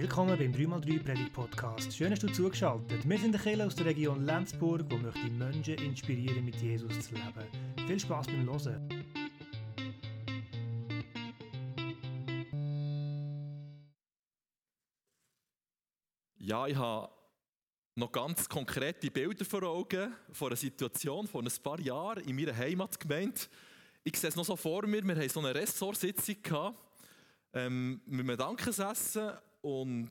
Willkommen beim 3x3 Predigt Podcast. Schön, dass du zugeschaltet. Wir sind der Kirche aus der Region Lenzburg, wo möchte Menschen inspirieren, mit Jesus zu leben. Viel Spaß beim Hören. Ja, ich habe noch ganz konkrete Bilder vor Augen von einer Situation von ein paar Jahren in meiner Heimatgemeinde. Ich sehe es noch so vor mir, wir hatten so eine Ressortsitzung gehabt, ähm, mit einem Dankesessen und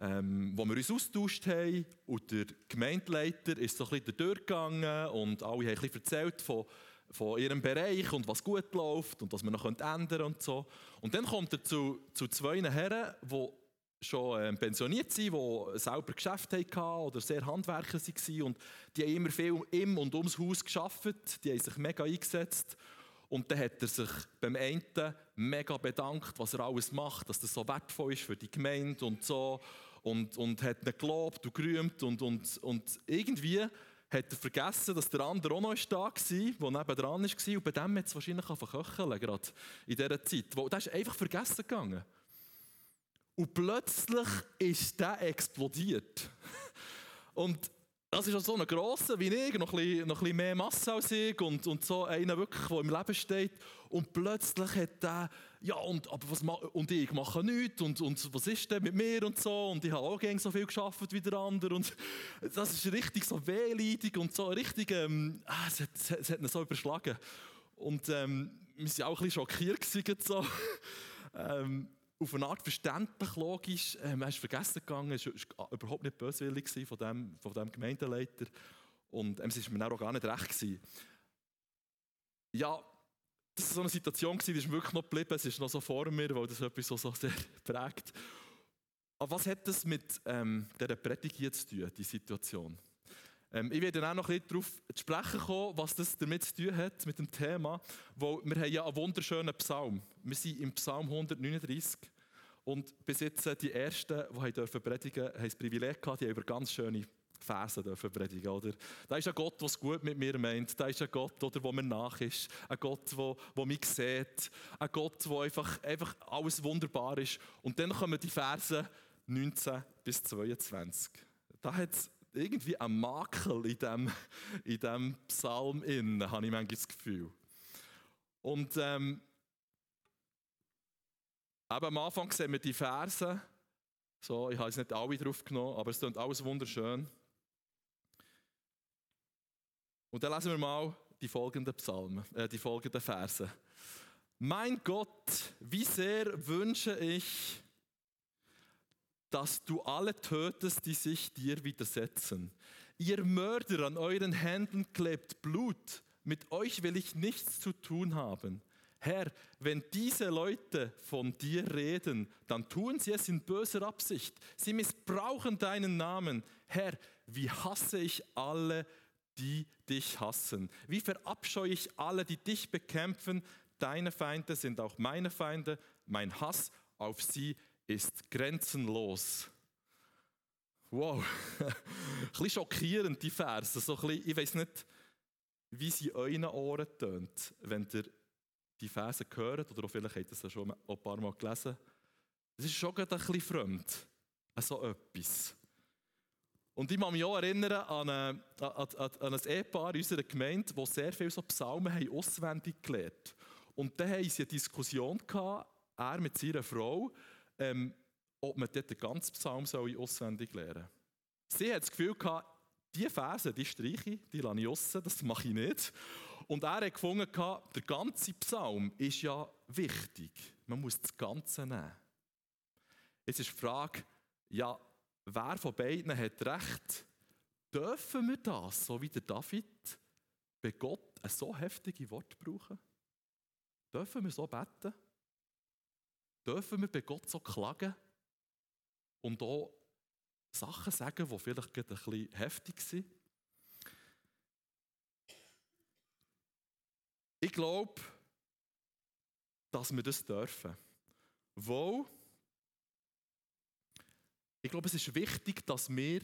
ähm, wo wir uns austauscht haben. Und der Gemeindeleiter ist so ein bisschen durchgegangen und alle haben ein bisschen erzählt von, von ihrem Bereich und was gut läuft und was wir noch ändern können und so. Und dann kommt er zu, zu zwei Herren, die schon ähm, pensioniert sind, die selber Geschäfte hatten oder sehr Handwerker waren. Und die haben immer viel im und ums Haus geschafft, die haben sich mega eingesetzt und dann hat er sich beim einen mega bedankt, was er alles macht, dass das so wertvoll ist für die Gemeinde und so. Und, und hat ihn gelobt und gerühmt. Und, und, und irgendwie hat er vergessen, dass der andere auch noch da war, der nebendran war. Und bei dem hat es wahrscheinlich angefangen gerade in dieser Zeit. Der ist einfach vergessen gegangen. Und plötzlich ist der explodiert. Und das ist auch so ein grosser wie ich, noch ein, bisschen, noch ein bisschen mehr Masse als ich und, und so einer wirklich, der im Leben steht. Und plötzlich hat der, ja, und, aber was, und ich mache nichts und, und was ist denn mit mir und so. Und ich habe auch gegen so viel geschafft wie der andere. Und das ist richtig so wehleidig und so richtig, ähm, ah, es, hat, es hat ihn so überschlagen. Und ähm, wir waren auch ein bisschen schockiert. Gewesen, so. ähm, auf eine Art verständlich, logisch. Ähm, er ist vergessen gegangen, er war überhaupt nicht böswillig von dem, von dem Gemeindeleiter. Und ähm, es war mir auch gar nicht recht. Gewesen. Ja, das war so eine Situation, die ist wirklich noch geblieben. Es ist noch so vor mir, weil das etwas so, so sehr prägt. Aber was hat das mit ähm, dieser Predigt zu tun, die Situation? Ähm, ich werde dann auch noch ein darauf zu sprechen kommen, was das damit zu tun hat, mit dem Thema. Weil wir haben ja einen wunderschönen Psalm. Wir sind im Psalm 139. Und bis jetzt die Ersten, die dürfen predigen haben das Privileg gehabt, die haben über ganz schöne Verse dürfen predigen. Oder? Da ist ein Gott, der es gut mit mir meint. Da ist ein Gott, der mir nach ist. Ein Gott, der, mich sieht. Ein Gott, der einfach, einfach alles wunderbar ist. Und dann kommen die Verse 19 bis 22. Da hat irgendwie ein Makel in diesem in dem Psalm, in, habe ich manchmal das Gefühl. Und ähm, eben am Anfang sehen wir die Verse. So, ich habe es nicht alle drauf genommen, aber es klingt alles wunderschön. Und dann lesen wir mal die folgenden Psalmen, äh, die folgenden Verse. Mein Gott, wie sehr wünsche ich, dass du alle tötest, die sich dir widersetzen. Ihr Mörder, an euren Händen klebt Blut, mit euch will ich nichts zu tun haben. Herr, wenn diese Leute von dir reden, dann tun sie es in böser Absicht. Sie missbrauchen deinen Namen. Herr, wie hasse ich alle, die dich hassen. Wie verabscheue ich alle, die dich bekämpfen. Deine Feinde sind auch meine Feinde. Mein Hass auf sie ist grenzenlos. Wow, ein bisschen schockierend, die Verse. So bisschen, ich weiß nicht, wie sie euren Ohren tönt, wenn ihr die Verse hört, oder vielleicht habt ihr das schon ein paar Mal gelesen. Es ist schon ein bisschen fremd, so etwas. Und ich kann mich auch erinnern an, eine, an, an ein Ehepaar in unserer Gemeinde, das sehr viele so Psalmen haben auswendig gelernt Und dann hatten sie eine Diskussion, er mit seiner Frau, ähm, ob man dort den ganzen Psalm soll auswendig lernen soll. Sie hat das Gefühl gehabt, diese Verse, die streiche ich, die lasse ich raus, das mache ich nicht. Und er hat gefunden, der ganze Psalm ist ja wichtig. Man muss das Ganze nehmen. Jetzt ist die Frage, ja, wer von beiden hat recht? Dürfen wir das, so wie der David, bei Gott ein so heftige Wort brauchen? Dürfen wir so beten? Dürfen wir bei Gott so klagen und auch Sachen sagen, die vielleicht ein bisschen heftig sind? Ich glaube, dass wir das dürfen. Wo? Ich glaube, es ist wichtig, dass wir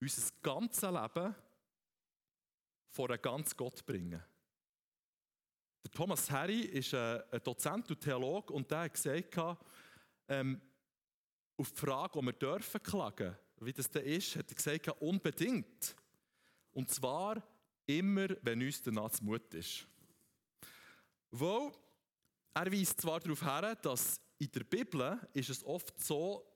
unser ganzes Leben vor einen ganz Gott bringen. Der Thomas Harry ist ein Dozent und Theologe und der hat gesagt, ähm, auf die Frage, ob wir dürfen klagen, wie das denn ist, hat er gesagt, unbedingt. Und zwar immer, wenn uns danach zu Mut ist. Weil er weist zwar darauf hin, dass in der Bibel ist es oft so,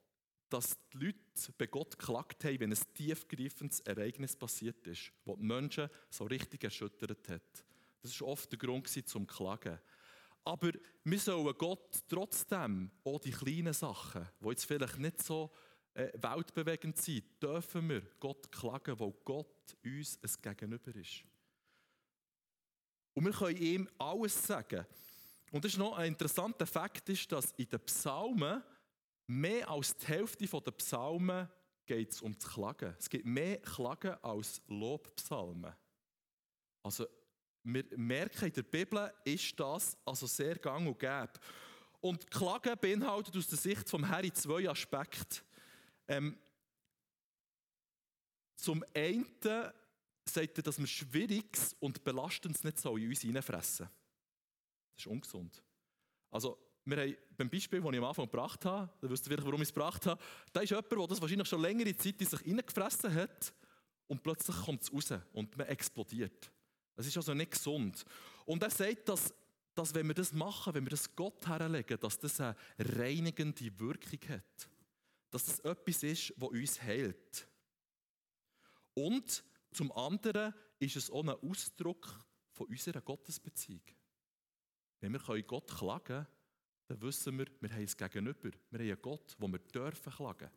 dass die Leute bei Gott geklagt haben, wenn ein tiefgreifendes Ereignis passiert ist, das die Menschen so richtig erschüttert hat. Das war oft der Grund zum Klagen. Aber wir sollen Gott trotzdem auch die kleinen Sachen, die jetzt vielleicht nicht so äh, weltbewegend sind, dürfen wir Gott klagen, weil Gott uns ein Gegenüber ist. Und wir können ihm alles sagen. Und das ist noch ein interessanter Fakt, ist, dass in den Psalmen mehr als die Hälfte der Psalmen geht es um das Klagen. Es gibt mehr Klagen als Lobpsalmen. Also wir merken, in der Bibel ist das also sehr gang und gäbe. Und Klagen beinhaltet aus der Sicht vom Harry zwei Aspekte. Ähm, zum einen sagt er, dass wir Schwieriges und Belastendes nicht so in uns hineinfressen. Das ist ungesund. Also, wir haben beim Beispiel, das ich am Anfang gebracht habe, da wisst ihr vielleicht, warum ich es gebracht habe, da ist jemand, der das wahrscheinlich schon längere Zeit in sich hineingefressen hat und plötzlich kommt es raus und man explodiert. Das ist also nicht gesund. Und er sagt, dass, dass wenn wir das machen, wenn wir das Gott herlegen, dass das eine reinigende Wirkung hat. Dass das etwas ist, was uns heilt. Und zum anderen ist es auch ein Ausdruck von unserer Gottesbeziehung. Wenn wir Gott klagen können, dann wissen wir, wir haben es gegenüber. Wir haben einen Gott, wo wir dürfen klagen.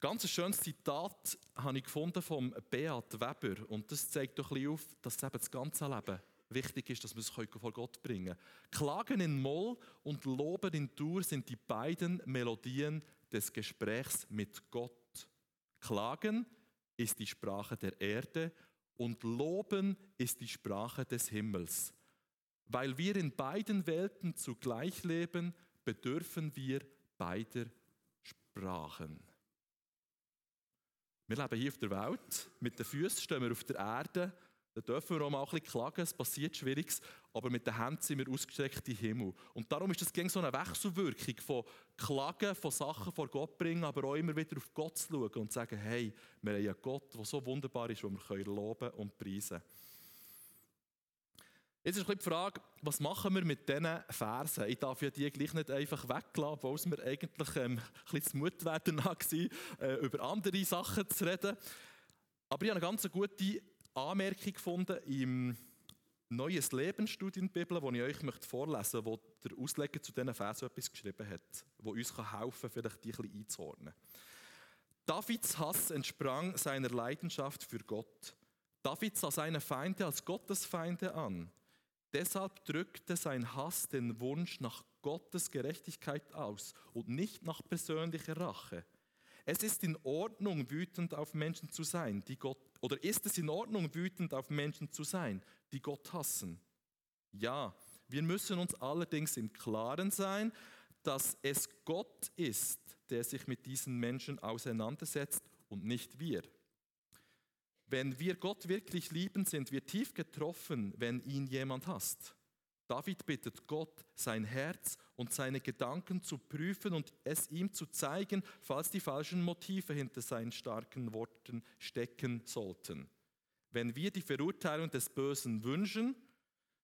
Ganz schönes Zitat habe ich gefunden vom Beat Weber und das zeigt doch ein bisschen auf, dass eben das ganze Leben wichtig ist, dass wir es vor Gott bringen können. Klagen in Moll und Loben in Dur sind die beiden Melodien des Gesprächs mit Gott. Klagen ist die Sprache der Erde und Loben ist die Sprache des Himmels. Weil wir in beiden Welten zugleich leben, bedürfen wir beider Sprachen. Wir leben hier auf der Welt, mit den Füßen stehen wir auf der Erde, da dürfen wir auch mal ein bisschen klagen, es passiert Schwieriges, aber mit den Händen sind wir ausgestreckt im Himmel. Und darum ist das gegen so eine Wechselwirkung von Klagen, von Sachen vor Gott bringen, aber auch immer wieder auf Gott zu schauen und zu sagen, hey, wir haben einen Gott, der so wunderbar ist, wo wir loben und preisen können. Jetzt ist die Frage, was machen wir mit diesen Versen? Ich darf ja die gleich nicht einfach weglassen, obwohl es mir eigentlich ähm, ein bisschen zu Mut war, äh, über andere Sachen zu reden. Aber ich habe eine ganz gute Anmerkung gefunden im Neues Lebensstudie in der Bibel, das ich euch möchte vorlesen möchte, wo der Ausleger zu diesen Versen etwas geschrieben hat, wo uns helfen kann, vielleicht die ein bisschen einzuordnen. Davids Hass entsprang seiner Leidenschaft für Gott. David sah seine Feinde als Gottesfeinde an. Deshalb drückte sein Hass den Wunsch nach Gottes Gerechtigkeit aus und nicht nach persönlicher Rache. Es ist in Ordnung, wütend auf Menschen zu sein, die Gott, oder ist es in Ordnung, wütend auf Menschen zu sein, die Gott hassen? Ja, wir müssen uns allerdings im Klaren sein, dass es Gott ist, der sich mit diesen Menschen auseinandersetzt und nicht wir. Wenn wir Gott wirklich lieben, sind wir tief getroffen, wenn ihn jemand hasst. David bittet Gott, sein Herz und seine Gedanken zu prüfen und es ihm zu zeigen, falls die falschen Motive hinter seinen starken Worten stecken sollten. Wenn wir die Verurteilung des Bösen wünschen,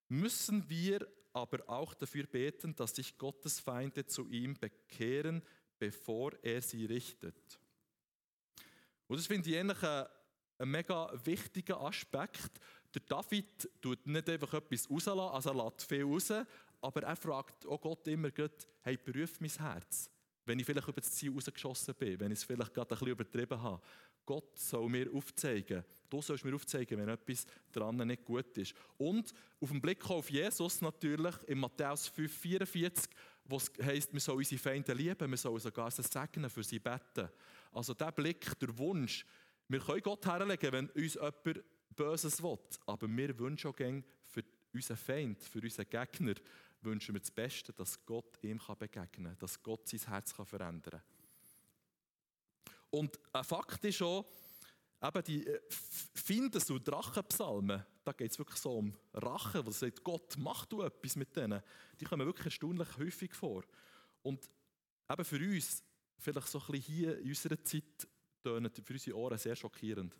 müssen wir aber auch dafür beten, dass sich Gottes Feinde zu ihm bekehren, bevor er sie richtet. Und das finde ich ähnlich ein mega wichtiger Aspekt. Der David tut nicht einfach etwas rauslassen, also er lässt viel raus, aber er fragt auch Gott immer, hey, prüf mein Herz. Wenn ich vielleicht über das Ziel rausgeschossen bin, wenn ich es vielleicht gerade ein bisschen übertrieben habe. Gott soll mir aufzeigen, du sollst mir aufzeigen, wenn etwas dran nicht gut ist. Und auf den Blick auf Jesus natürlich, in Matthäus 5,44, wo es heisst, wir sollen unsere Feinde lieben, wir sollen sogar sie segnen, für sie beten. Also der Blick, der Wunsch, wir können Gott herlegen, wenn uns jemand Böses will, aber wir wünschen auch gerne für unseren Feind, für unseren Gegner, wünschen wir das Beste, dass Gott ihm begegnen kann, dass Gott sein Herz verändern kann. Und ein Fakt ist auch, eben die äh, Findes- und Drachenpsalmen, da geht es wirklich so um Rache, wo sagt, Gott, mach du etwas mit denen. Die kommen wirklich erstaunlich häufig vor. Und eben für uns, vielleicht so ein bisschen hier in unserer Zeit, tönen für unsere Ohren sehr schockierend.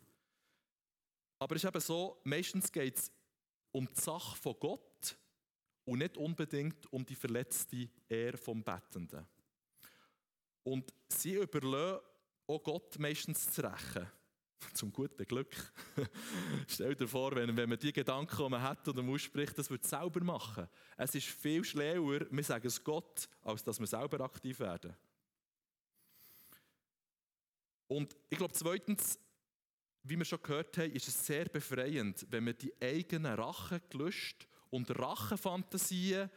Aber es ist eben so, meistens geht es um die Sache von Gott und nicht unbedingt um die verletzte Ehre vom Bettenden. Und sie überlegen auch Gott meistens zu rächen. Zum guten Glück. Stell dir vor, wenn, wenn man die Gedanken, die man hat oder ausspricht, das wird selber machen. Es ist viel schlauer, wir sagen es Gott, als dass wir selber aktiv werden. Und ich glaube, zweitens, wie wir schon gehört haben, ist es sehr befreiend, wenn wir die eigenen Rachegelüste und Rachenfantasien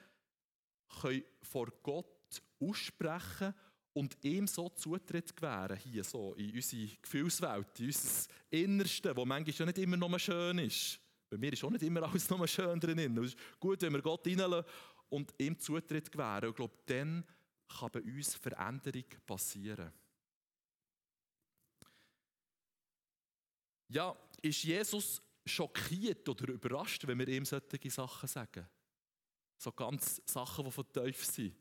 können vor Gott aussprechen und ihm so Zutritt gewähren, hier so in unsere Gefühlswelt, in unser Innerste, wo manchmal ja nicht immer nur schön ist. Bei mir ist auch nicht immer alles nur schön drin. Es ist gut, wenn wir Gott reinlassen und ihm Zutritt gewähren. ich glaube, dann kann bei uns Veränderung passieren. Ja, ist Jesus schockiert oder überrascht, wenn wir ihm solche Sachen sagen? So ganz Sachen, die von tief sind.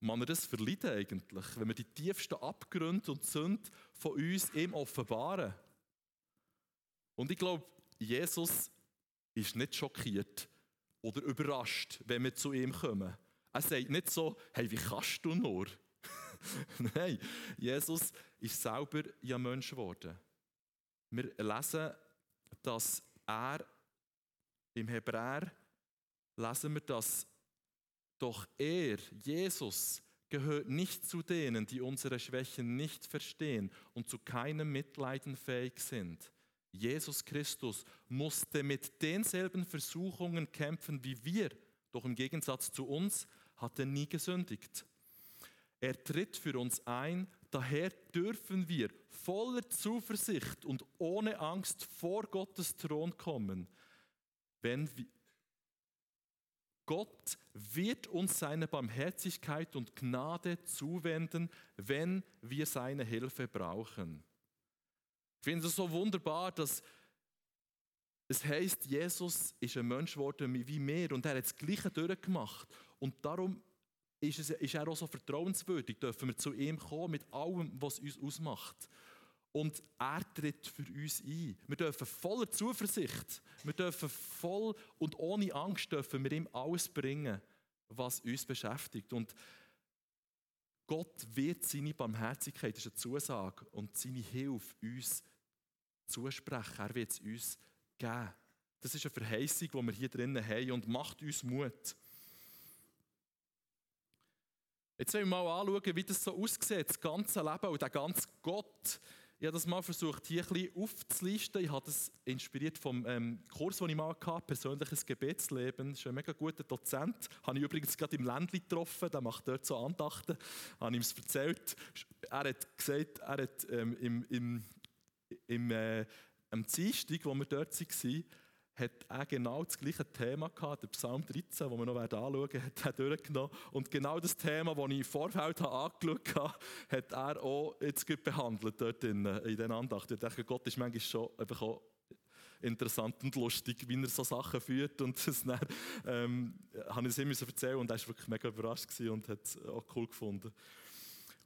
Man das verleiden eigentlich, wenn wir die tiefsten Abgründe und Sünden von uns ihm offenbaren? Und ich glaube, Jesus ist nicht schockiert oder überrascht, wenn wir zu ihm kommen. Er sagt nicht so, hey, wie kannst du nur? Nein, Jesus ist selber ja Mensch geworden. Wir lesen, dass er im Hebräer lesen wir, dass doch er, Jesus, gehört nicht zu denen, die unsere Schwächen nicht verstehen und zu keinem Mitleiden fähig sind. Jesus Christus musste mit denselben Versuchungen kämpfen wie wir, doch im Gegensatz zu uns hat er nie gesündigt. Er tritt für uns ein, daher dürfen wir voller Zuversicht und ohne Angst vor Gottes Thron kommen, wenn wir, Gott wird uns seine Barmherzigkeit und Gnade zuwenden, wenn wir seine Hilfe brauchen. Ich finde es so wunderbar, dass es heißt, Jesus ist ein Mensch geworden wie wir und er hat das Gleiche durchgemacht. Und darum ist, es, ist er auch so vertrauenswürdig, dürfen wir zu ihm kommen mit allem, was uns ausmacht. Und er tritt für uns ein. Wir dürfen voller Zuversicht, wir dürfen voll und ohne Angst dürfen wir ihm alles bringen, was uns beschäftigt. Und Gott wird seine Barmherzigkeit, das ist eine Zusage, und seine Hilfe uns zusprechen. Er wird es uns geben. Das ist eine Verheißung, die wir hier drinnen haben und macht uns Mut. Jetzt wollen wir mal anschauen, wie das so aussieht, das ganze Leben und der ganze Gott. Ich habe das mal versucht, hier ein bisschen aufzulisten. Ich habe das inspiriert vom ähm, Kurs, den ich mal hatte, Persönliches Gebetsleben. Das ist ein mega guter Dozent. Habe ich übrigens gerade im Ländli getroffen, der macht dort so Andachten. Habe ihm es erzählt. Er hat gesagt, er hat ähm, im, im, im, äh, am Dienstag, wo wir dort waren, hat er genau das gleiche Thema gehabt, der Psalm 13, den wir noch anschauen werden, hat er durchgenommen. Und genau das Thema, das ich im Vorfeld angeschaut habe, hat er auch jetzt behandelt dort in, in den Andacht. Ich dachte, Gott ist manchmal schon einfach auch interessant und lustig, wie er so Sachen führt. Und das dann, ähm, habe ich es ihm erzählen und er war wirklich mega überrascht und hat es auch cool gefunden.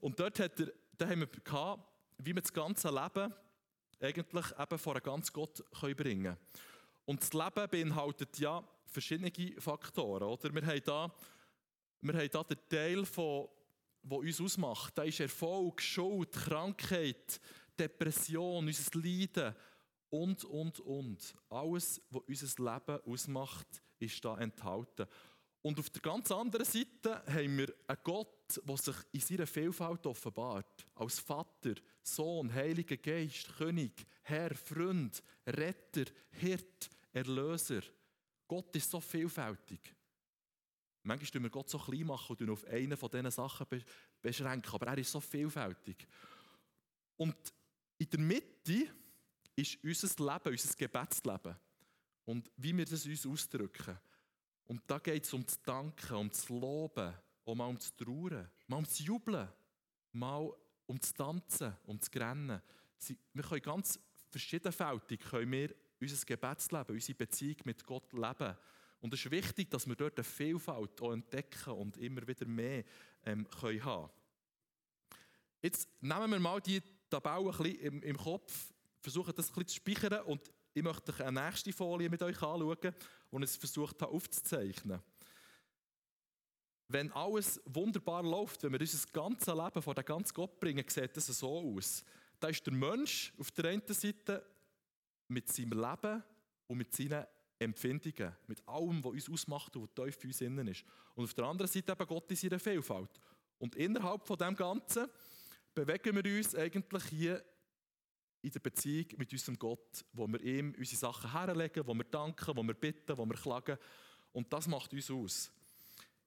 Und dort hat er, da haben wir gehabt, wie wir das ganze Leben eigentlich eben vor einen ganz Gott bringen können. Und das Leben beinhaltet ja verschiedene Faktoren. Oder? Wir, haben da, wir haben da den Teil, der uns ausmacht. Da ist Erfolg, Schuld, Krankheit, Depression, unser Leiden und, und, und. Alles, was unser Leben ausmacht, ist da enthalten. Und auf der ganz anderen Seite haben wir einen Gott, der sich in seiner Vielfalt offenbart. Als Vater, Sohn, Heiliger Geist, König, Herr, Freund, Retter, Hirt, Erlöser. Gott ist so vielfältig. Manchmal tun wir Gott so klein machen und auf eine von diesen Sachen beschränken, aber er ist so vielfältig. Und in der Mitte ist unser Leben, unser Gebetsleben. Und wie wir das uns ausdrücken. Und da geht es um das Danken, um das Loben, auch mal um das Trauern, mal um das Jubeln, mal um das Tanzen, um das Grennen. Wir können ganz verschiedenfältig können wir unser Gebetsleben, unsere Beziehung mit Gott leben Und es ist wichtig, dass wir dort eine Vielfalt auch entdecken und immer wieder mehr ähm, können haben Jetzt nehmen wir mal die Tabelle ein bisschen im, im Kopf, versuchen das ein bisschen zu speichern und ich möchte euch eine nächste Folie mit euch anschauen und es versucht aufzuzeichnen. Wenn alles wunderbar läuft, wenn wir unser ganzes Leben vor den ganzen Gott bringen, sieht das so aus. Da ist der Mensch auf der einen Seite mit seinem Leben und mit seinen Empfindungen, mit allem, was uns ausmacht und was tief für uns innen ist. Und auf der anderen Seite eben Gott in seiner Vielfalt. Und innerhalb von dem Ganzen bewegen wir uns eigentlich hier in der Beziehung mit unserem Gott, wo wir ihm unsere Sachen herlegen, wo wir danken, wo wir bitten, wo wir klagen. Und das macht uns aus.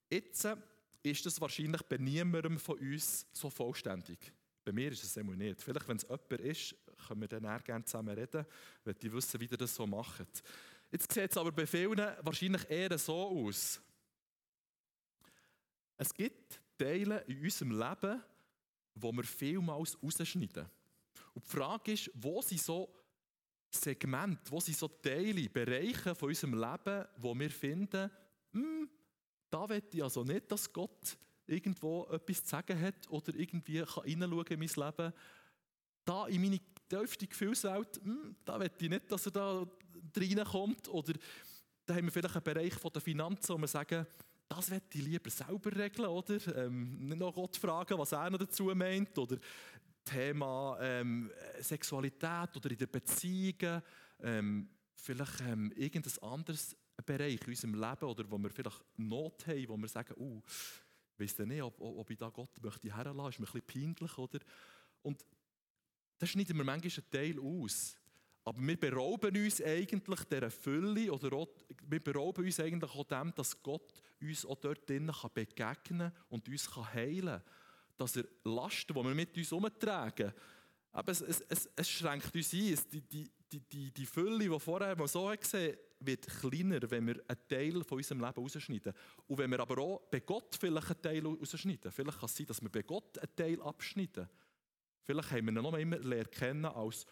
Jetzt ist das wahrscheinlich bei niemandem von uns so vollständig. Bei mir ist es immer nicht. Vielleicht, wenn es jemand ist, können wir dann gerne zusammen reden, weil die wissen, wie ihr das so macht. Jetzt sieht es aber bei vielen wahrscheinlich eher so aus. Es gibt Teile in unserem Leben, wo wir vielmals rausschneiden. Und die Frage ist, wo sind so Segmente, wo sind so Teile, Bereiche von unserem Leben, wo wir finden, hm, da will ich also nicht, dass Gott irgendwo etwas zu sagen hat oder irgendwie hineinschauen in mein Leben. Da in meine tiefste Gefühlswelt, hm, da will ich nicht, dass er da reinkommt. Oder da haben wir vielleicht einen Bereich von der Finanzen, wo wir sagen, das will ich lieber selber regeln, oder? Ähm, nicht noch Gott fragen, was er noch dazu meint. Oder Thema ähm, Sexualität oder in den Beziehungen. Ähm, vielleicht ähm, irgendein anderes Bereich in unserem Leben oder wo wir vielleicht Not haben, wo wir sagen, uh, ich weiß nicht, ob, ob ich da Gott möchte herlassen, ist mir ein bisschen peinlich, oder? Und das schneiden wir manchmal einen Teil aus. Aber wir berauben uns eigentlich dieser Fülle oder auch, wir berauben uns eigentlich auch dem, dass Gott uns auch dort drinnen begegnen kann und uns heilen kann. Dass er Lasten, die wir mit uns umtragen, aber es, es, es, es, schränkt uns ein. Die, die, die, die, die Fülle, die vorher mal so gesehen wird kleiner, wenn wir einen Teil von unserem Leben rausschneiden. Und wenn wir aber auch bei Gott vielleicht einen Teil rausschneiden. Vielleicht kann es sein, dass wir bei Gott einen Teil abschneiden. Vielleicht haben wir ihn noch immer kennen als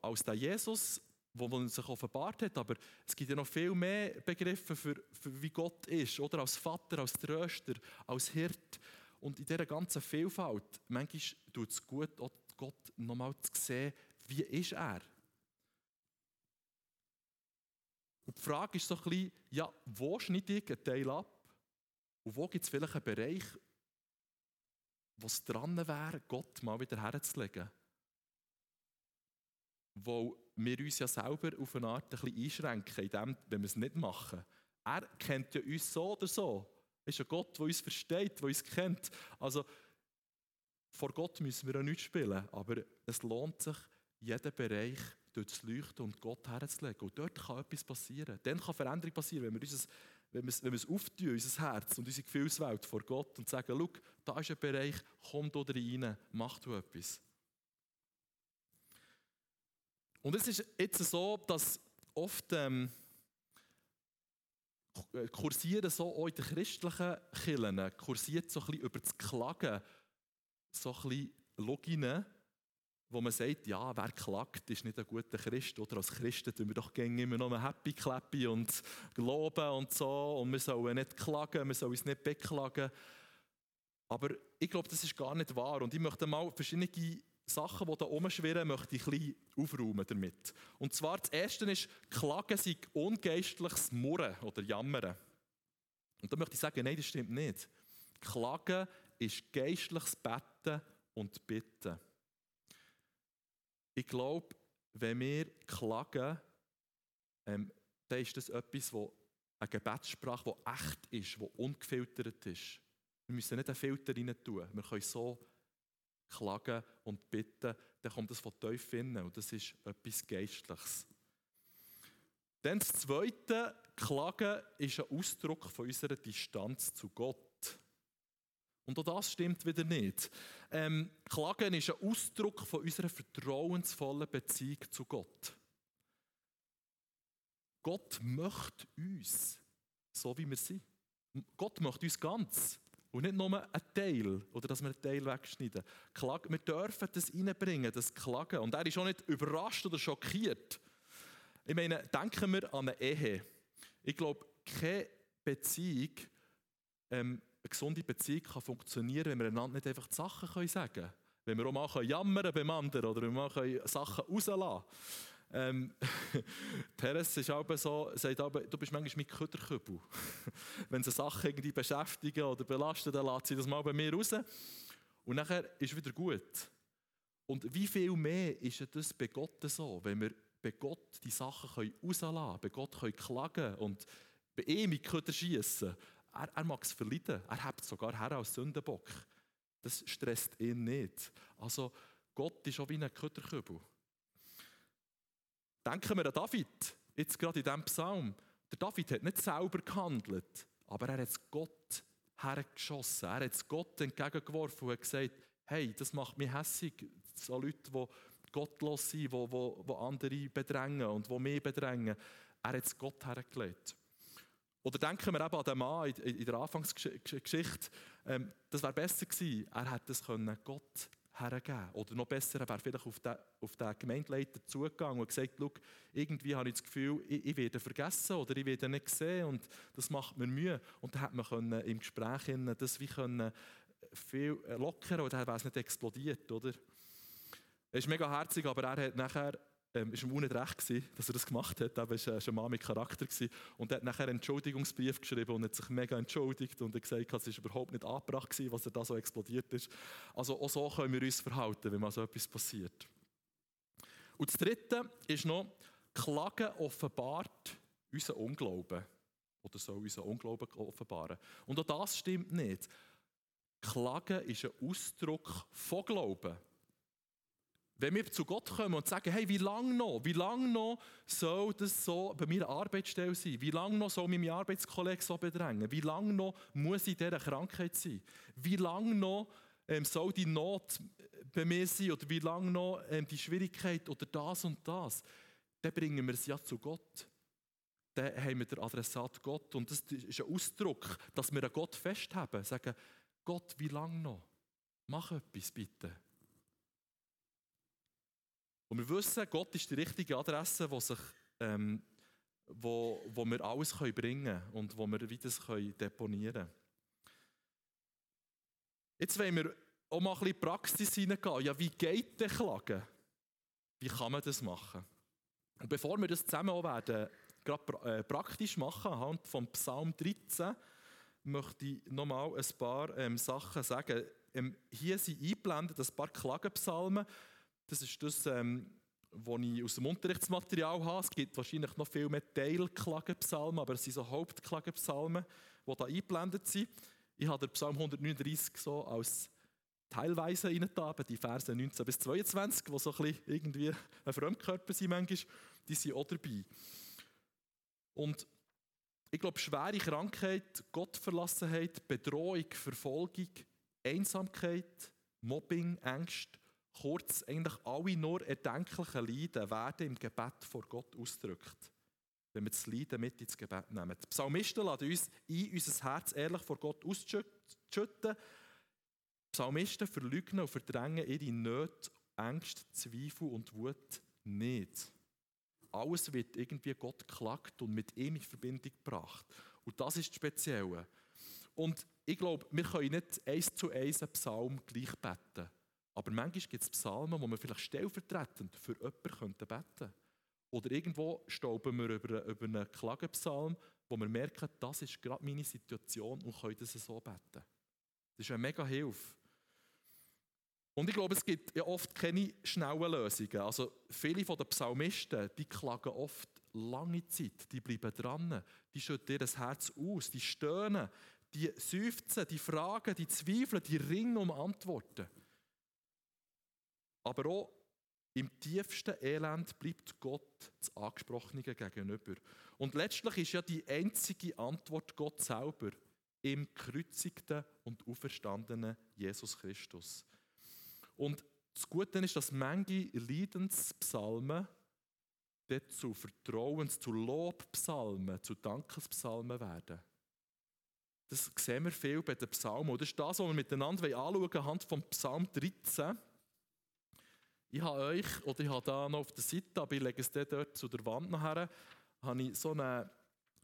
als der Jesus, der sich offenbart hat. Aber es gibt ja noch viel mehr Begriffe für, für wie Gott ist. Oder als Vater, als Tröster, als Hirt. Und in dieser ganzen Vielfalt, manchmal tut es gut, Gott nochmal zu sehen, wie ist er? Und die Frage ist so ein bisschen, ja, wo schneide ich einen Teil ab? Und wo gibt es vielleicht einen Bereich, wo es dran wäre, Gott mal wieder herzulegen? wo wir uns ja selber auf eine Art ein bisschen einschränken, indem, wenn wir es nicht machen. Er kennt ja uns so oder so. Er ist ein Gott, der uns versteht, der uns kennt. Also, vor Gott müssen wir ja nichts spielen, aber es lohnt sich, jeden Bereich durchzuleuchten und Gott herzulegen. Und dort kann etwas passieren. Dann kann Veränderung passieren, wenn wir, unser, wenn wir, wenn wir es auftun, unser Herz und unsere Gefühlswelt vor Gott und sagen, schau, da ist ein Bereich, komm da rein, mach du etwas. Und es ist jetzt so, dass oft ähm, kursieren so auch in den christlichen Kirchen, kursiert so ein bisschen über das Klagen, so ein bisschen Loginen, wo man sagt, ja, wer klagt, ist nicht ein guter Christ. Oder als Christen tun wir doch immer noch Happy Clappy und loben und so. Und wir sollen nicht klagen, wir sollen uns nicht beklagen. Aber ich glaube, das ist gar nicht wahr. Und ich möchte mal verschiedene Sachen, die da rumschwirren, möchte ich ein bisschen aufräumen damit. Und zwar, das erste ist, Klagen sei ungeistliches Murren oder Jammern. Und da möchte ich sagen, nein, das stimmt nicht. Klagen ist geistliches Betten und Bitten. Ich glaube, wenn wir klagen, ähm, dann ist das etwas, wo eine Gebetssprache, die echt ist, die ungefiltert ist. Wir müssen nicht einen Filter rein tun. Wir können so klagen und bitten, dann kommt das von tief innen und das ist etwas Geistliches. Dann das Zweite, Klagen ist ein Ausdruck von unserer Distanz zu Gott. Und auch das stimmt wieder nicht. Ähm, Klagen ist ein Ausdruck von unserer vertrauensvollen Beziehung zu Gott. Gott möchte uns, so wie wir sind. Gott möchte uns ganz. Und nicht nur ein Teil, oder dass wir einen Teil wegschneiden. Klagen, wir dürfen das reinbringen, das Klagen. Und er ist auch nicht überrascht oder schockiert. Ich meine, denken wir an eine Ehe. Ich glaube, keine Beziehung, ähm, eine gesunde Beziehung kann funktionieren, wenn wir einander nicht einfach die Sachen können sagen können. Wenn wir auch mal jammern beim anderen oder wenn wir mal Sachen rauslassen ähm, Teres ist auch so, sagt aber, du bist manchmal mit Köderkübel. wenn sie Sachen irgendwie beschäftigen oder belasten, dann lässt sie das mal bei mir raus. Und nachher ist es wieder gut. Und wie viel mehr ist das bei Gott so, wenn wir bei Gott die Sachen rauslassen können, bei Gott können klagen und bei ihm mit Köder schiessen. Er, er mag es verleiden. Er hat sogar her als Sündenbock. Das stresst ihn nicht. Also Gott ist auch wie ein Köderkübel. Denken wir an David, jetzt gerade in diesem Psalm. Der David hat nicht selber gehandelt, aber er hat es Gott hergeschossen. Er hat es Gott entgegengeworfen und hat gesagt, hey, das macht mich hässig. So Leute, die gottlos sind, die, die, die andere bedrängen und die mich bedrängen. Er hat es Gott hergelegt. Oder denken wir eben an den Mann in der Anfangsgeschichte. Ähm, das wäre besser gewesen. Er hätte es Gott hergeben Oder noch besser, er wäre vielleicht auf den, auf den Gemeindeleiter zugegangen und gesagt, irgendwie habe ich das Gefühl, ich, ich, werde vergessen oder ich werde nicht gesehen und das macht mir Mühe. Und dann hätte man können, im Gespräch das wie können, viel lockern oder dann wäre es nicht explodiert. Oder? Er ist mega herzig, aber er hat nachher ähm, ist ihm auch nicht recht gewesen, dass er das gemacht hat. Er war ein Mann mit Charakter gewesen. und er hat nachher einen Entschuldigungsbrief geschrieben und hat sich mega entschuldigt und hat gesagt, es war überhaupt nicht angebracht gewesen, was er da so explodiert ist. Also auch so können wir uns verhalten, wenn mal so etwas passiert. Und das Dritte ist noch, Klagen offenbart unseren Unglauben. Oder soll unseren Unglauben offenbaren. Und auch das stimmt nicht. Klagen ist ein Ausdruck von Glauben. Wenn wir zu Gott kommen und sagen, hey, wie lange noch? Wie lange noch soll das so bei meiner Arbeitsstelle sein? Wie lange noch soll mich mein Arbeitskollege so bedrängen? Wie lange noch muss ich in dieser Krankheit sein? Wie lange noch ähm, soll die Not bei mir sein? Oder wie lange noch ähm, die Schwierigkeit oder das und das? Dann bringen wir es ja zu Gott. Dann haben wir den Adressat Gott. Und das ist ein Ausdruck, dass wir an Gott festhaben. Sagen, Gott, wie lange noch? Mach etwas bitte. Und wir wissen, Gott ist die richtige Adresse, wo, sich, ähm, wo, wo wir alles können bringen können und wo wir das können deponieren können. Jetzt wollen wir auch mal ein bisschen Praxis hineingehen. Ja, wie geht der Klagen? Wie kann man das machen? Und bevor wir das zusammen auch werden, gerade äh, praktisch machen, anhand vom Psalm 13, möchte ich nochmal ein paar ähm, Sachen sagen. Ähm, hier sind eingeblendet ein paar Klagenpsalmen. Das ist das, ähm, was ich aus dem Unterrichtsmaterial habe. Es gibt wahrscheinlich noch viel mehr Teilklagenpsalmen, aber es sind so Hauptklagenpsalmen, die da eingeblendet sind. Ich habe den Psalm 139 so als teilweise reingetan, die Verse 19 bis 22, die so ein bisschen irgendwie ein Fremdkörper sind manchmal, die sind auch dabei. Und ich glaube, schwere Krankheit, Gottverlassenheit, Bedrohung, Verfolgung, Einsamkeit, Mobbing, Ängste, Kurz, eigentlich alle nur erdenklichen Leiden werden im Gebet vor Gott ausgedrückt. Wenn wir das Leiden mit ins Gebet nehmen. Die Psalmisten laden uns ein, unser Herz ehrlich vor Gott auszuschütten. Die Psalmisten verleugnen und verdrängen ihre Nöte, Ängste, Zweifel und Wut nicht. Alles wird irgendwie Gott geklagt und mit ihm in Verbindung gebracht. Und das ist das Spezielle. Und ich glaube, wir können nicht eins zu eins einen Psalm gleich beten. Aber manchmal gibt es Psalmen, wo man vielleicht stellvertretend für jemanden beten könnte. Oder irgendwo stauben wir über, über einen Klagepsalm, wo wir merken, das ist gerade meine Situation und können das so beten. Das ist eine mega Hilfe. Und ich glaube, es gibt ja oft keine schnellen Lösungen. Also viele von den Psalmisten, die klagen oft lange Zeit, die bleiben dran, die schütten ihr Herz aus, die stöhnen, die seufzen, die fragen, die zweifeln, die ringen um Antworten. Aber auch im tiefsten Elend bleibt Gott das Angesprochene gegenüber. Und letztlich ist ja die einzige Antwort Gott selber im gekreuzigten und auferstandenen Jesus Christus. Und das Gute ist, dass manche Leidenspsalmen zu Vertrauens-, zu Lobpsalmen, zu Dankespsalmen werden. Das sehen wir viel bei den Psalmen. Und das ist das, was wir miteinander anschauen anhand vom Psalm 13. Ich habe euch, oder ich habe da noch auf der Seite, aber ich lege es dort zu der Wand nachher, habe ich so eine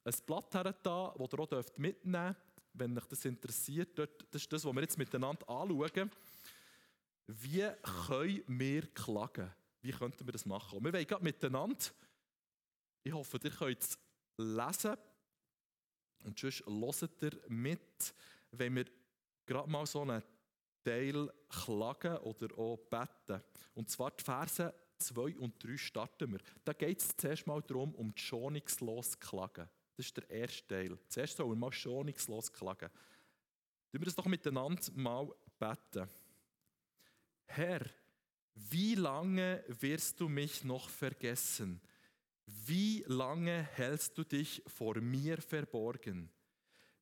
ein Blatt her da, das ihr auch mitnehmen dürft, wenn euch das interessiert. Das ist das, was wir jetzt miteinander anschauen. Wie können wir klagen? Wie könnten wir das machen? Und wir wollen gerade miteinander, ich hoffe, ihr könnt es lesen und sonst hört ihr mit, wenn wir gerade mal so einen Teil klagen oder auch beten. Und zwar die Verse 2 und 3 starten wir. Da geht es zuerst mal darum, um die schonungslos klagen. Das ist der erste Teil. Zuerst sollen wir mal schonungslos klagen. Tun wir das doch miteinander mal beten. Herr, wie lange wirst du mich noch vergessen? Wie lange hältst du dich vor mir verborgen?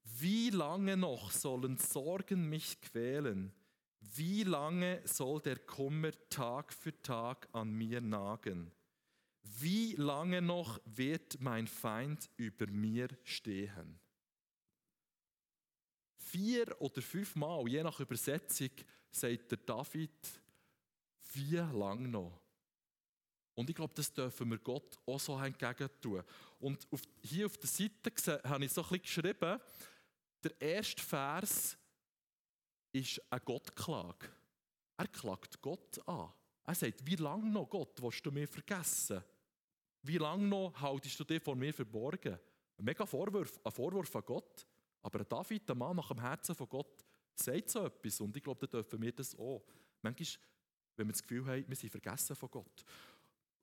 Wie lange noch sollen Sorgen mich quälen? Wie lange soll der Kummer Tag für Tag an mir nagen? Wie lange noch wird mein Feind über mir stehen? Vier oder fünfmal, je nach Übersetzung, sagt der David, wie lange noch? Und ich glaube, das dürfen wir Gott auch so entgegen tun. Und auf, hier auf der Seite habe ich so ein bisschen geschrieben, der erste Vers ist eine Gottklage. Er klagt Gott an. Er sagt, wie lange noch, Gott, willst du mich vergessen? Wie lange noch haltest du dich vor mir verborgen? Ein mega Vorwurf, ein Vorwurf an Gott. Aber David, der Mann nach dem Herzen von Gott, sagt so etwas. Und ich glaube, da dürfen wir das auch. Manchmal, wenn wir das Gefühl haben, wir sind vergessen von Gott.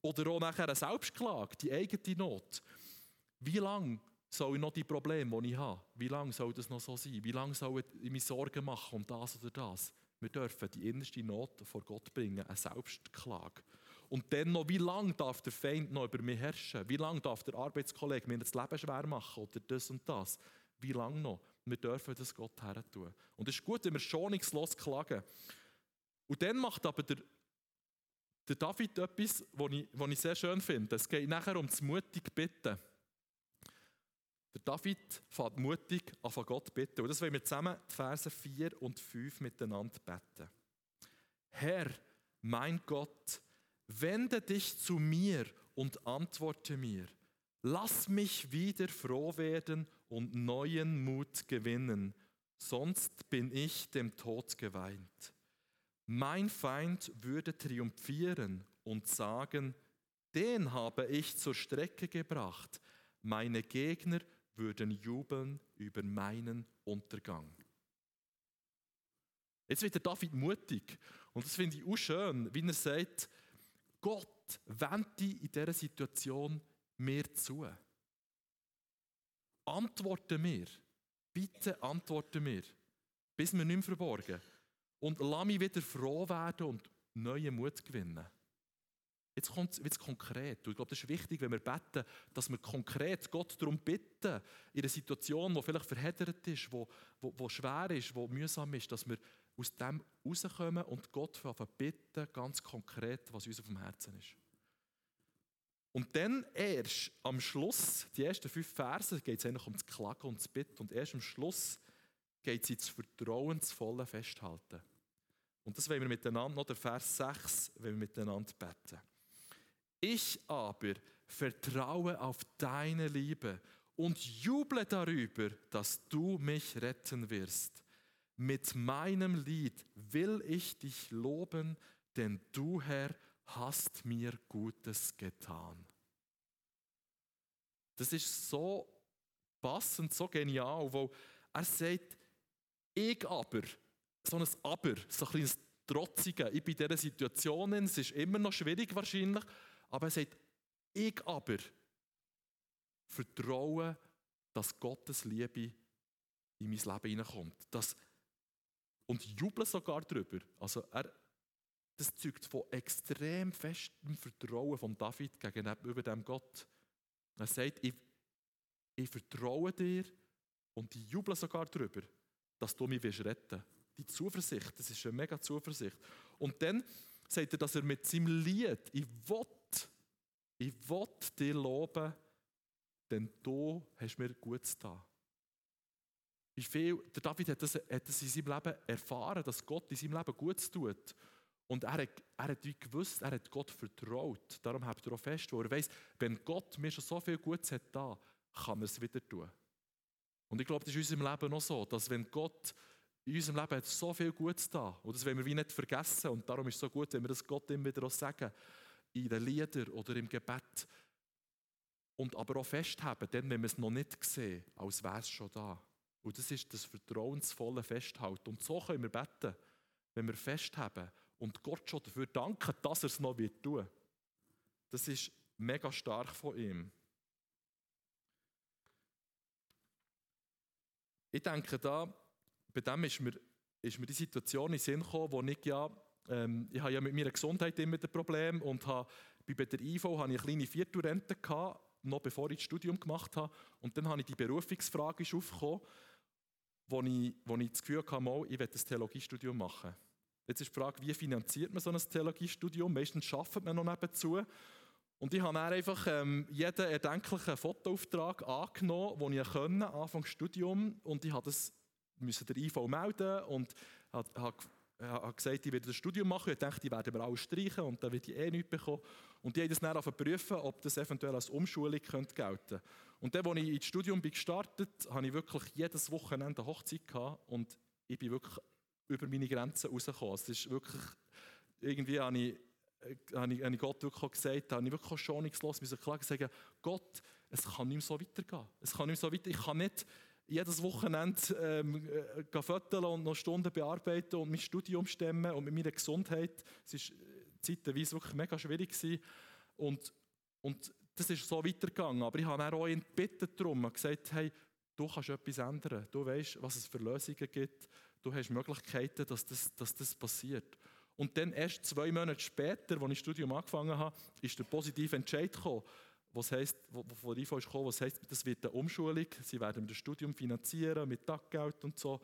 Oder auch nachher eine Selbstklage, die eigene Not. Wie lange soll ich noch die Probleme, die ich habe, wie lange soll das noch so sein? Wie lange soll ich mir Sorgen machen um das oder das? Wir dürfen die innerste Not vor Gott bringen, eine Selbstklage. Und dann noch, wie lange darf der Feind noch über mich herrschen? Wie lange darf der Arbeitskollege mir das Leben schwer machen oder das und das? Wie lange noch? Wir dürfen das Gott her tun. Und es ist gut, wenn wir schonungslos klagen. Und dann macht aber der, der David etwas, was ich, ich sehr schön finde. Es geht nachher um das mutige Bitten. Der David fährt mutig an von Gott bitten. Und das wollen wir zusammen die Verse 4 und 5 miteinander beten. Herr, mein Gott, wende dich zu mir und antworte mir. Lass mich wieder froh werden und neuen Mut gewinnen, sonst bin ich dem Tod geweint. Mein Feind würde triumphieren und sagen, den habe ich zur Strecke gebracht. Meine Gegner würden jubeln über meinen Untergang. Jetzt wird der David mutig. Und das finde ich auch schön, wie er sagt, Gott wende in dieser Situation mir zu. Antworte mir. Bitte antworte mir. Bis mir nicht mehr verborgen. Und lass mich wieder froh werden und neuen Mut gewinnen. Jetzt kommt es konkret. Und ich glaube, das ist wichtig, wenn wir beten, dass wir konkret Gott darum bitten, in einer Situation, die vielleicht verheddert ist, wo, wo, wo schwer ist, wo mühsam ist, dass wir aus dem rauskommen und Gott bitten, ganz konkret, was uns auf dem Herzen ist. Und dann erst am Schluss, die ersten fünf Verse, geht es eigentlich um das Klagen und das Bitten. Und erst am Schluss geht es ins vertrauensvolle Festhalten. Und das wollen wir miteinander, noch der Vers 6, wenn wir miteinander beten. Ich aber vertraue auf deine Liebe und juble darüber, dass du mich retten wirst. Mit meinem Lied will ich dich loben, denn du, Herr, hast mir Gutes getan. Das ist so passend, so genial, weil er sagt, ich aber, so ein Aber, so ein kleines Trotzige, ich bin in dieser Situation, es ist immer noch schwierig wahrscheinlich, aber er sagt, ich aber vertraue, dass Gottes Liebe in mein Leben hineinkommt. Das, und juble sogar darüber. Also er, das zeugt von extrem festem Vertrauen von David gegenüber dem Gott. Er sagt, ich, ich vertraue dir und ich juble sogar darüber, dass du mich retten willst. Die Zuversicht, das ist eine mega Zuversicht. Und dann sagt er, dass er mit seinem Lied, ich will ich will dir loben, denn du hast mir Gutes getan. Wie viel, der David hat das, hat das in seinem Leben erfahren, dass Gott in seinem Leben Gutes tut. Und er hat, er hat gewusst, er hat Gott vertraut. Darum habt ihr auch fest, wo er weiß, wenn Gott mir schon so viel Gutes hat da, kann er es wieder tun. Und ich glaube, das ist in unserem Leben auch so, dass wenn Gott in unserem Leben hat so viel Gutes da und das wollen wir wie nicht vergessen und darum ist es so gut, wenn wir das Gott immer wieder auch sagen, in den Liedern oder im Gebet und aber auch festhalten, dann, wenn wir es noch nicht sehen, als wäre es schon da. Und das ist das vertrauensvolle Festhalten. Und so können wir beten, wenn wir festhalten und Gott schon dafür danken, dass er es noch wird tun. Das ist mega stark von ihm. Ich denke da, bei dem ist mir, ist mir die Situation in den Sinn gekommen, wo ich ja, ähm, ich habe ja mit meiner Gesundheit immer ein Problem und habe, bei der IV hatte ich eine kleine Viertelrente, noch bevor ich das Studium gemacht habe. Und dann habe ich die Berufungsfrage aufgekommen, wo ich, wo ich das Gefühl hatte, mal, ich will ein Theologiestudium machen. Jetzt ist die Frage, wie finanziert man so ein Theologiestudium? Meistens arbeitet man noch nebenzu. Und ich habe dann einfach ähm, jeden erdenklichen Fotoauftrag angenommen, den ich konnte, Anfang des Studiums. Und ich musste das der IV melden und habe, habe gesagt, ich werde das Studium machen. Ich dachte, die werden wir alle streichen und dann werde ich eh nichts bekommen. Und die haben das dann prüfen, ob das eventuell als Umschulung gelten könnte. Und dann, als ich ins Studium gestartet bin, hatte ich wirklich jedes Wochenende Hochzeit gehabt und ich bin wirklich über meine Grenzen rausgekommen. Es ist wirklich, irgendwie habe ich, äh, habe ich, habe Gott wirklich gesagt, habe ich wirklich schonungslos müssen klar sagen, Gott, es kann nicht mehr so weitergehen. Es kann nicht mehr so weiter, ich kann nicht jedes Wochenende ähm, äh, föteln und noch Stunden bearbeiten und mein Studium stemmen und mit meiner Gesundheit. Es war zeitweise wirklich mega schwierig. Und, und das ist so weitergegangen. Aber ich habe dann auch ihn gebeten darum und gesagt, hey, du kannst etwas ändern. Du weißt, was es für Lösungen gibt. Du hast Möglichkeiten, dass das, dass das passiert. Und dann erst zwei Monate später, als ich das Studium angefangen habe, ist der positive Entscheid gekommen was heisst, wo, von IFO ist gekommen, was heisst, das wird eine Umschulung, sie werden das Studium finanzieren mit Taggeld und so.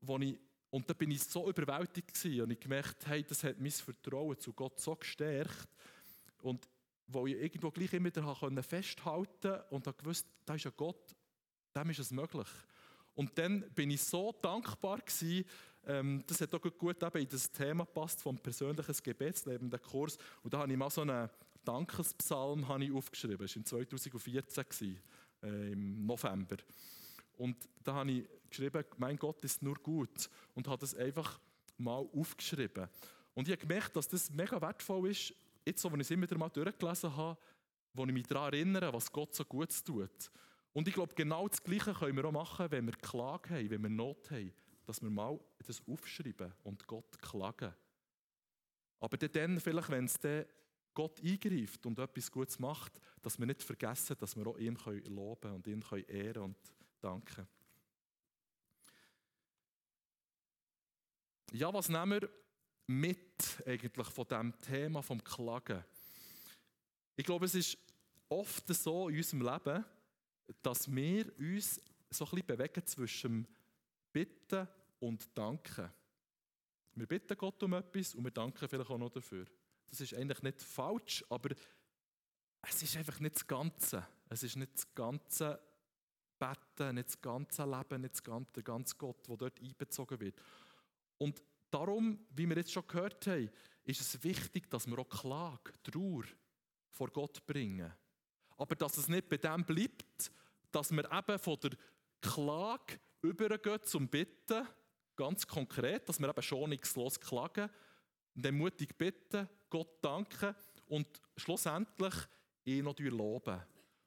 Wo ich, und da bin ich so überwältigt gewesen, und ich gemerkt, hey, das hat mein Vertrauen zu Gott so gestärkt und wo ich irgendwo gleich immer wieder festhalten und habe gewusst, da ist ja Gott, dem ist es möglich. Und dann bin ich so dankbar gewesen, ähm, das hat auch gut eben in das Thema passt vom persönlichen Gebetsleben, der Kurs. Und da habe ich mal so eine Dankespsalm habe ich aufgeschrieben. Das war in 2014, äh, im November. Und da habe ich geschrieben, mein Gott ist nur gut. Und habe das einfach mal aufgeschrieben. Und ich habe gemerkt, dass das mega wertvoll ist, jetzt, wo ich es immer wieder mal durchgelesen habe, wo ich mich daran erinnere, was Gott so gut tut. Und ich glaube, genau das Gleiche können wir auch machen, wenn wir Klage haben, wenn wir Not haben, dass wir mal das aufschreiben und Gott klagen. Aber dann, vielleicht, wenn es dann Gott eingreift und etwas Gutes macht, dass wir nicht vergessen, dass wir auch ihm loben können und ihn ehren und danken Ja, was nehmen wir mit eigentlich von diesem Thema vom Klagen? Ich glaube, es ist oft so in unserem Leben, dass wir uns so ein bisschen bewegen zwischen Bitten und Danken. Wir bitten Gott um etwas und wir danken vielleicht auch noch dafür. Das ist eigentlich nicht falsch, aber es ist einfach nicht das Ganze. Es ist nicht das ganze Betten, nicht das ganze Leben, nicht das ganze, der ganze Gott, der dort einbezogen wird. Und darum, wie wir jetzt schon gehört haben, ist es wichtig, dass wir auch Klage, Trauer vor Gott bringen. Aber dass es nicht bei dem bleibt, dass wir eben von der Klage übergehen zum Bitten, ganz konkret, dass wir eben schonungslos klagen, dann mutig bitten, Gott danken und schlussendlich ihn noch loben.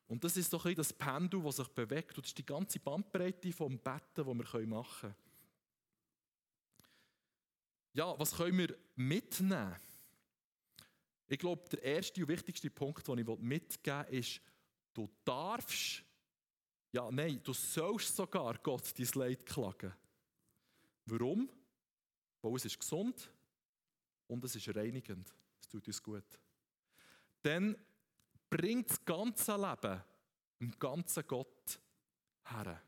Und das ist so ein das Pendel, das sich bewegt. Und das ist die ganze Bandbreite vom Betten, das wir machen können. Ja, was können wir mitnehmen? Ich glaube, der erste und wichtigste Punkt, den ich mitgeben will, ist, du darfst, ja, nein, du sollst sogar Gott dein Leid klagen. Warum? Weil es ist gesund und es ist reinigend tut uns gut. Dann bringt das ganze Leben dem ganzen Gott her.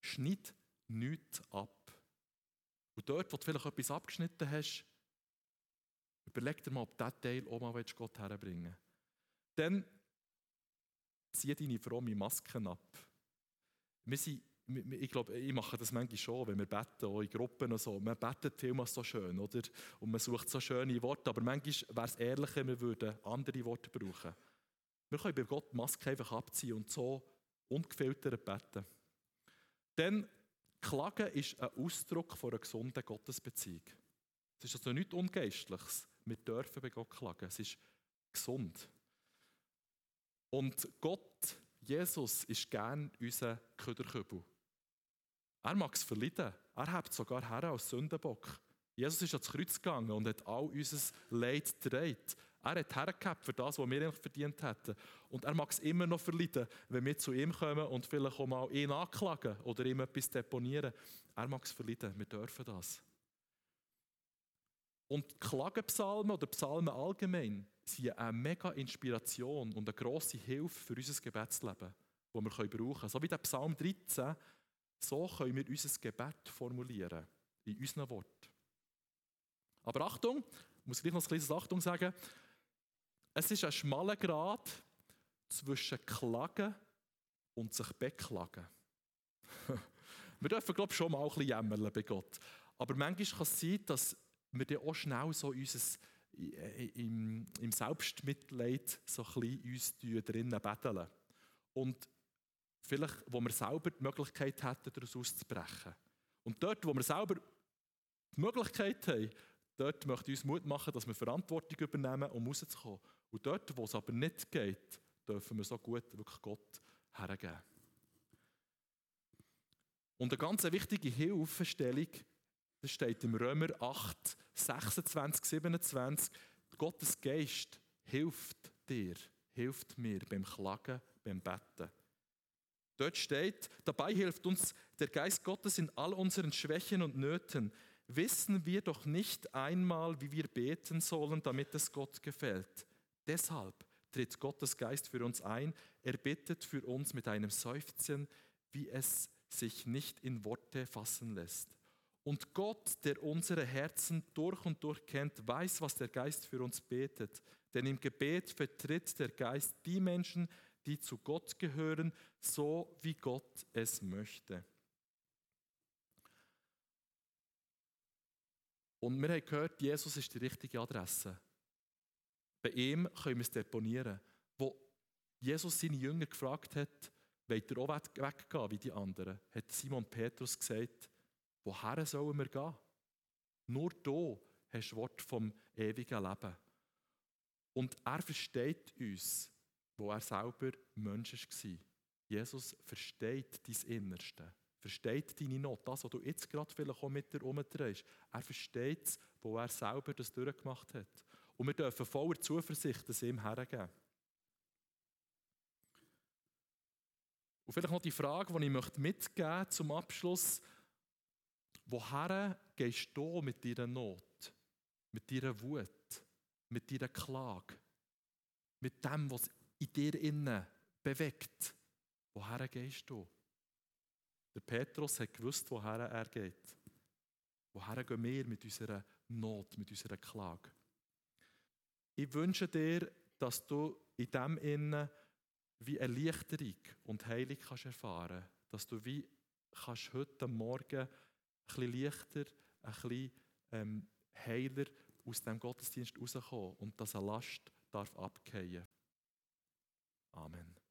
Schnitt nichts ab. Und dort, wo du vielleicht etwas abgeschnitten hast, überleg dir mal, ob diesen Teil auch mal Gott herbringen willst. Dann zieh deine fromme Masken ab. Wir sind ich glaube, ich mache das manchmal schon, wenn wir beten, auch in Gruppen und so. Man betet vielmal so schön, oder? Und man sucht so schöne Worte, aber manchmal wäre es ehrlicher, wir würden andere Worte brauchen. Wir können bei Gott die Maske einfach abziehen und so ungefiltert beten. Denn Klagen ist ein Ausdruck von einer gesunden Gottesbeziehung. Es ist also nichts Ungeistliches. Wir dürfen bei Gott klagen. Es ist gesund. Und Gott, Jesus, ist gern unser Köderkübel. Er mag es verleiden. Er hat sogar her als Sündenbock. Jesus ist ans Kreuz gegangen und hat all unser Leid gedreht. Er hat hergehabt für das, was wir eigentlich verdient hätten. Und er mag es immer noch verleiden, wenn wir zu ihm kommen und vielleicht auch mal ihn anklagen oder ihm etwas deponieren. Er mag es verleiden. Wir dürfen das. Und Klagenpsalmen oder Psalmen allgemein sind eine mega Inspiration und eine grosse Hilfe für unser Gebetsleben, das wir brauchen können. So wie der Psalm 13, so können wir unser Gebet formulieren, in unseren Worten. Aber Achtung, ich muss gleich noch ein kleines Achtung sagen, es ist ein schmaler Grad zwischen Klagen und sich beklagen. wir dürfen, glaube ich, schon mal ein bisschen jämmern bei Gott. Aber manchmal kann es sein, dass wir dann auch schnell so unser, im, im Selbstmitleid so ein bisschen uns drinnen betteln. Und vielleicht, wo wir selber die Möglichkeit hätten, daraus auszubrechen. Und dort, wo wir selber die Möglichkeit haben, dort möchte ich uns Mut machen, dass wir Verantwortung übernehmen, um rauszukommen. Und dort, wo es aber nicht geht, dürfen wir so gut wirklich Gott hergeben. Und eine ganz wichtige Hilfestellung, das steht im Römer 8, 26, 27, Gottes Geist hilft dir, hilft mir beim Klagen, beim Betten. Dort steht, dabei hilft uns der Geist Gottes in all unseren Schwächen und Nöten. Wissen wir doch nicht einmal, wie wir beten sollen, damit es Gott gefällt. Deshalb tritt Gottes Geist für uns ein. Er bittet für uns mit einem Seufzen, wie es sich nicht in Worte fassen lässt. Und Gott, der unsere Herzen durch und durch kennt, weiß, was der Geist für uns betet. Denn im Gebet vertritt der Geist die Menschen, die zu Gott gehören, so wie Gott es möchte. Und wir haben gehört, Jesus ist die richtige Adresse. Bei ihm können wir es deponieren. Wo Jesus seine Jünger gefragt hat, wollt ihr auch weggehen wie die anderen, hat Simon Petrus gesagt, woher sollen wir gehen? Nur du hast Wort vom ewigen Leben. Und er versteht uns, wo er selber Mensch war. Jesus versteht dein Innerste, versteht deine Not, das, was du jetzt gerade vielleicht auch mit dir herumdrehst. Er versteht es, wo er selber das durchgemacht hat. Und wir dürfen voller Zuversicht das ihm hergeben. Und vielleicht noch die Frage, die ich mitgeben möchte zum Abschluss. Woher gehst du mit deiner Not, mit deiner Wut, mit deiner Klage, mit dem, was in dir innen bewegt? Woher gehst du? Der Petrus hat gewusst, woher er geht. Woher gehen wir mit unserer Not, mit unserer Klage? Ich wünsche dir, dass du in dem Innen wie Erleichterung und Heilung kannst erfahren Dass du wie kannst heute Morgen ein bisschen leichter, ein bisschen ähm, heiler aus dem Gottesdienst rauskommen und dass eine Last darf abgehen. Amen.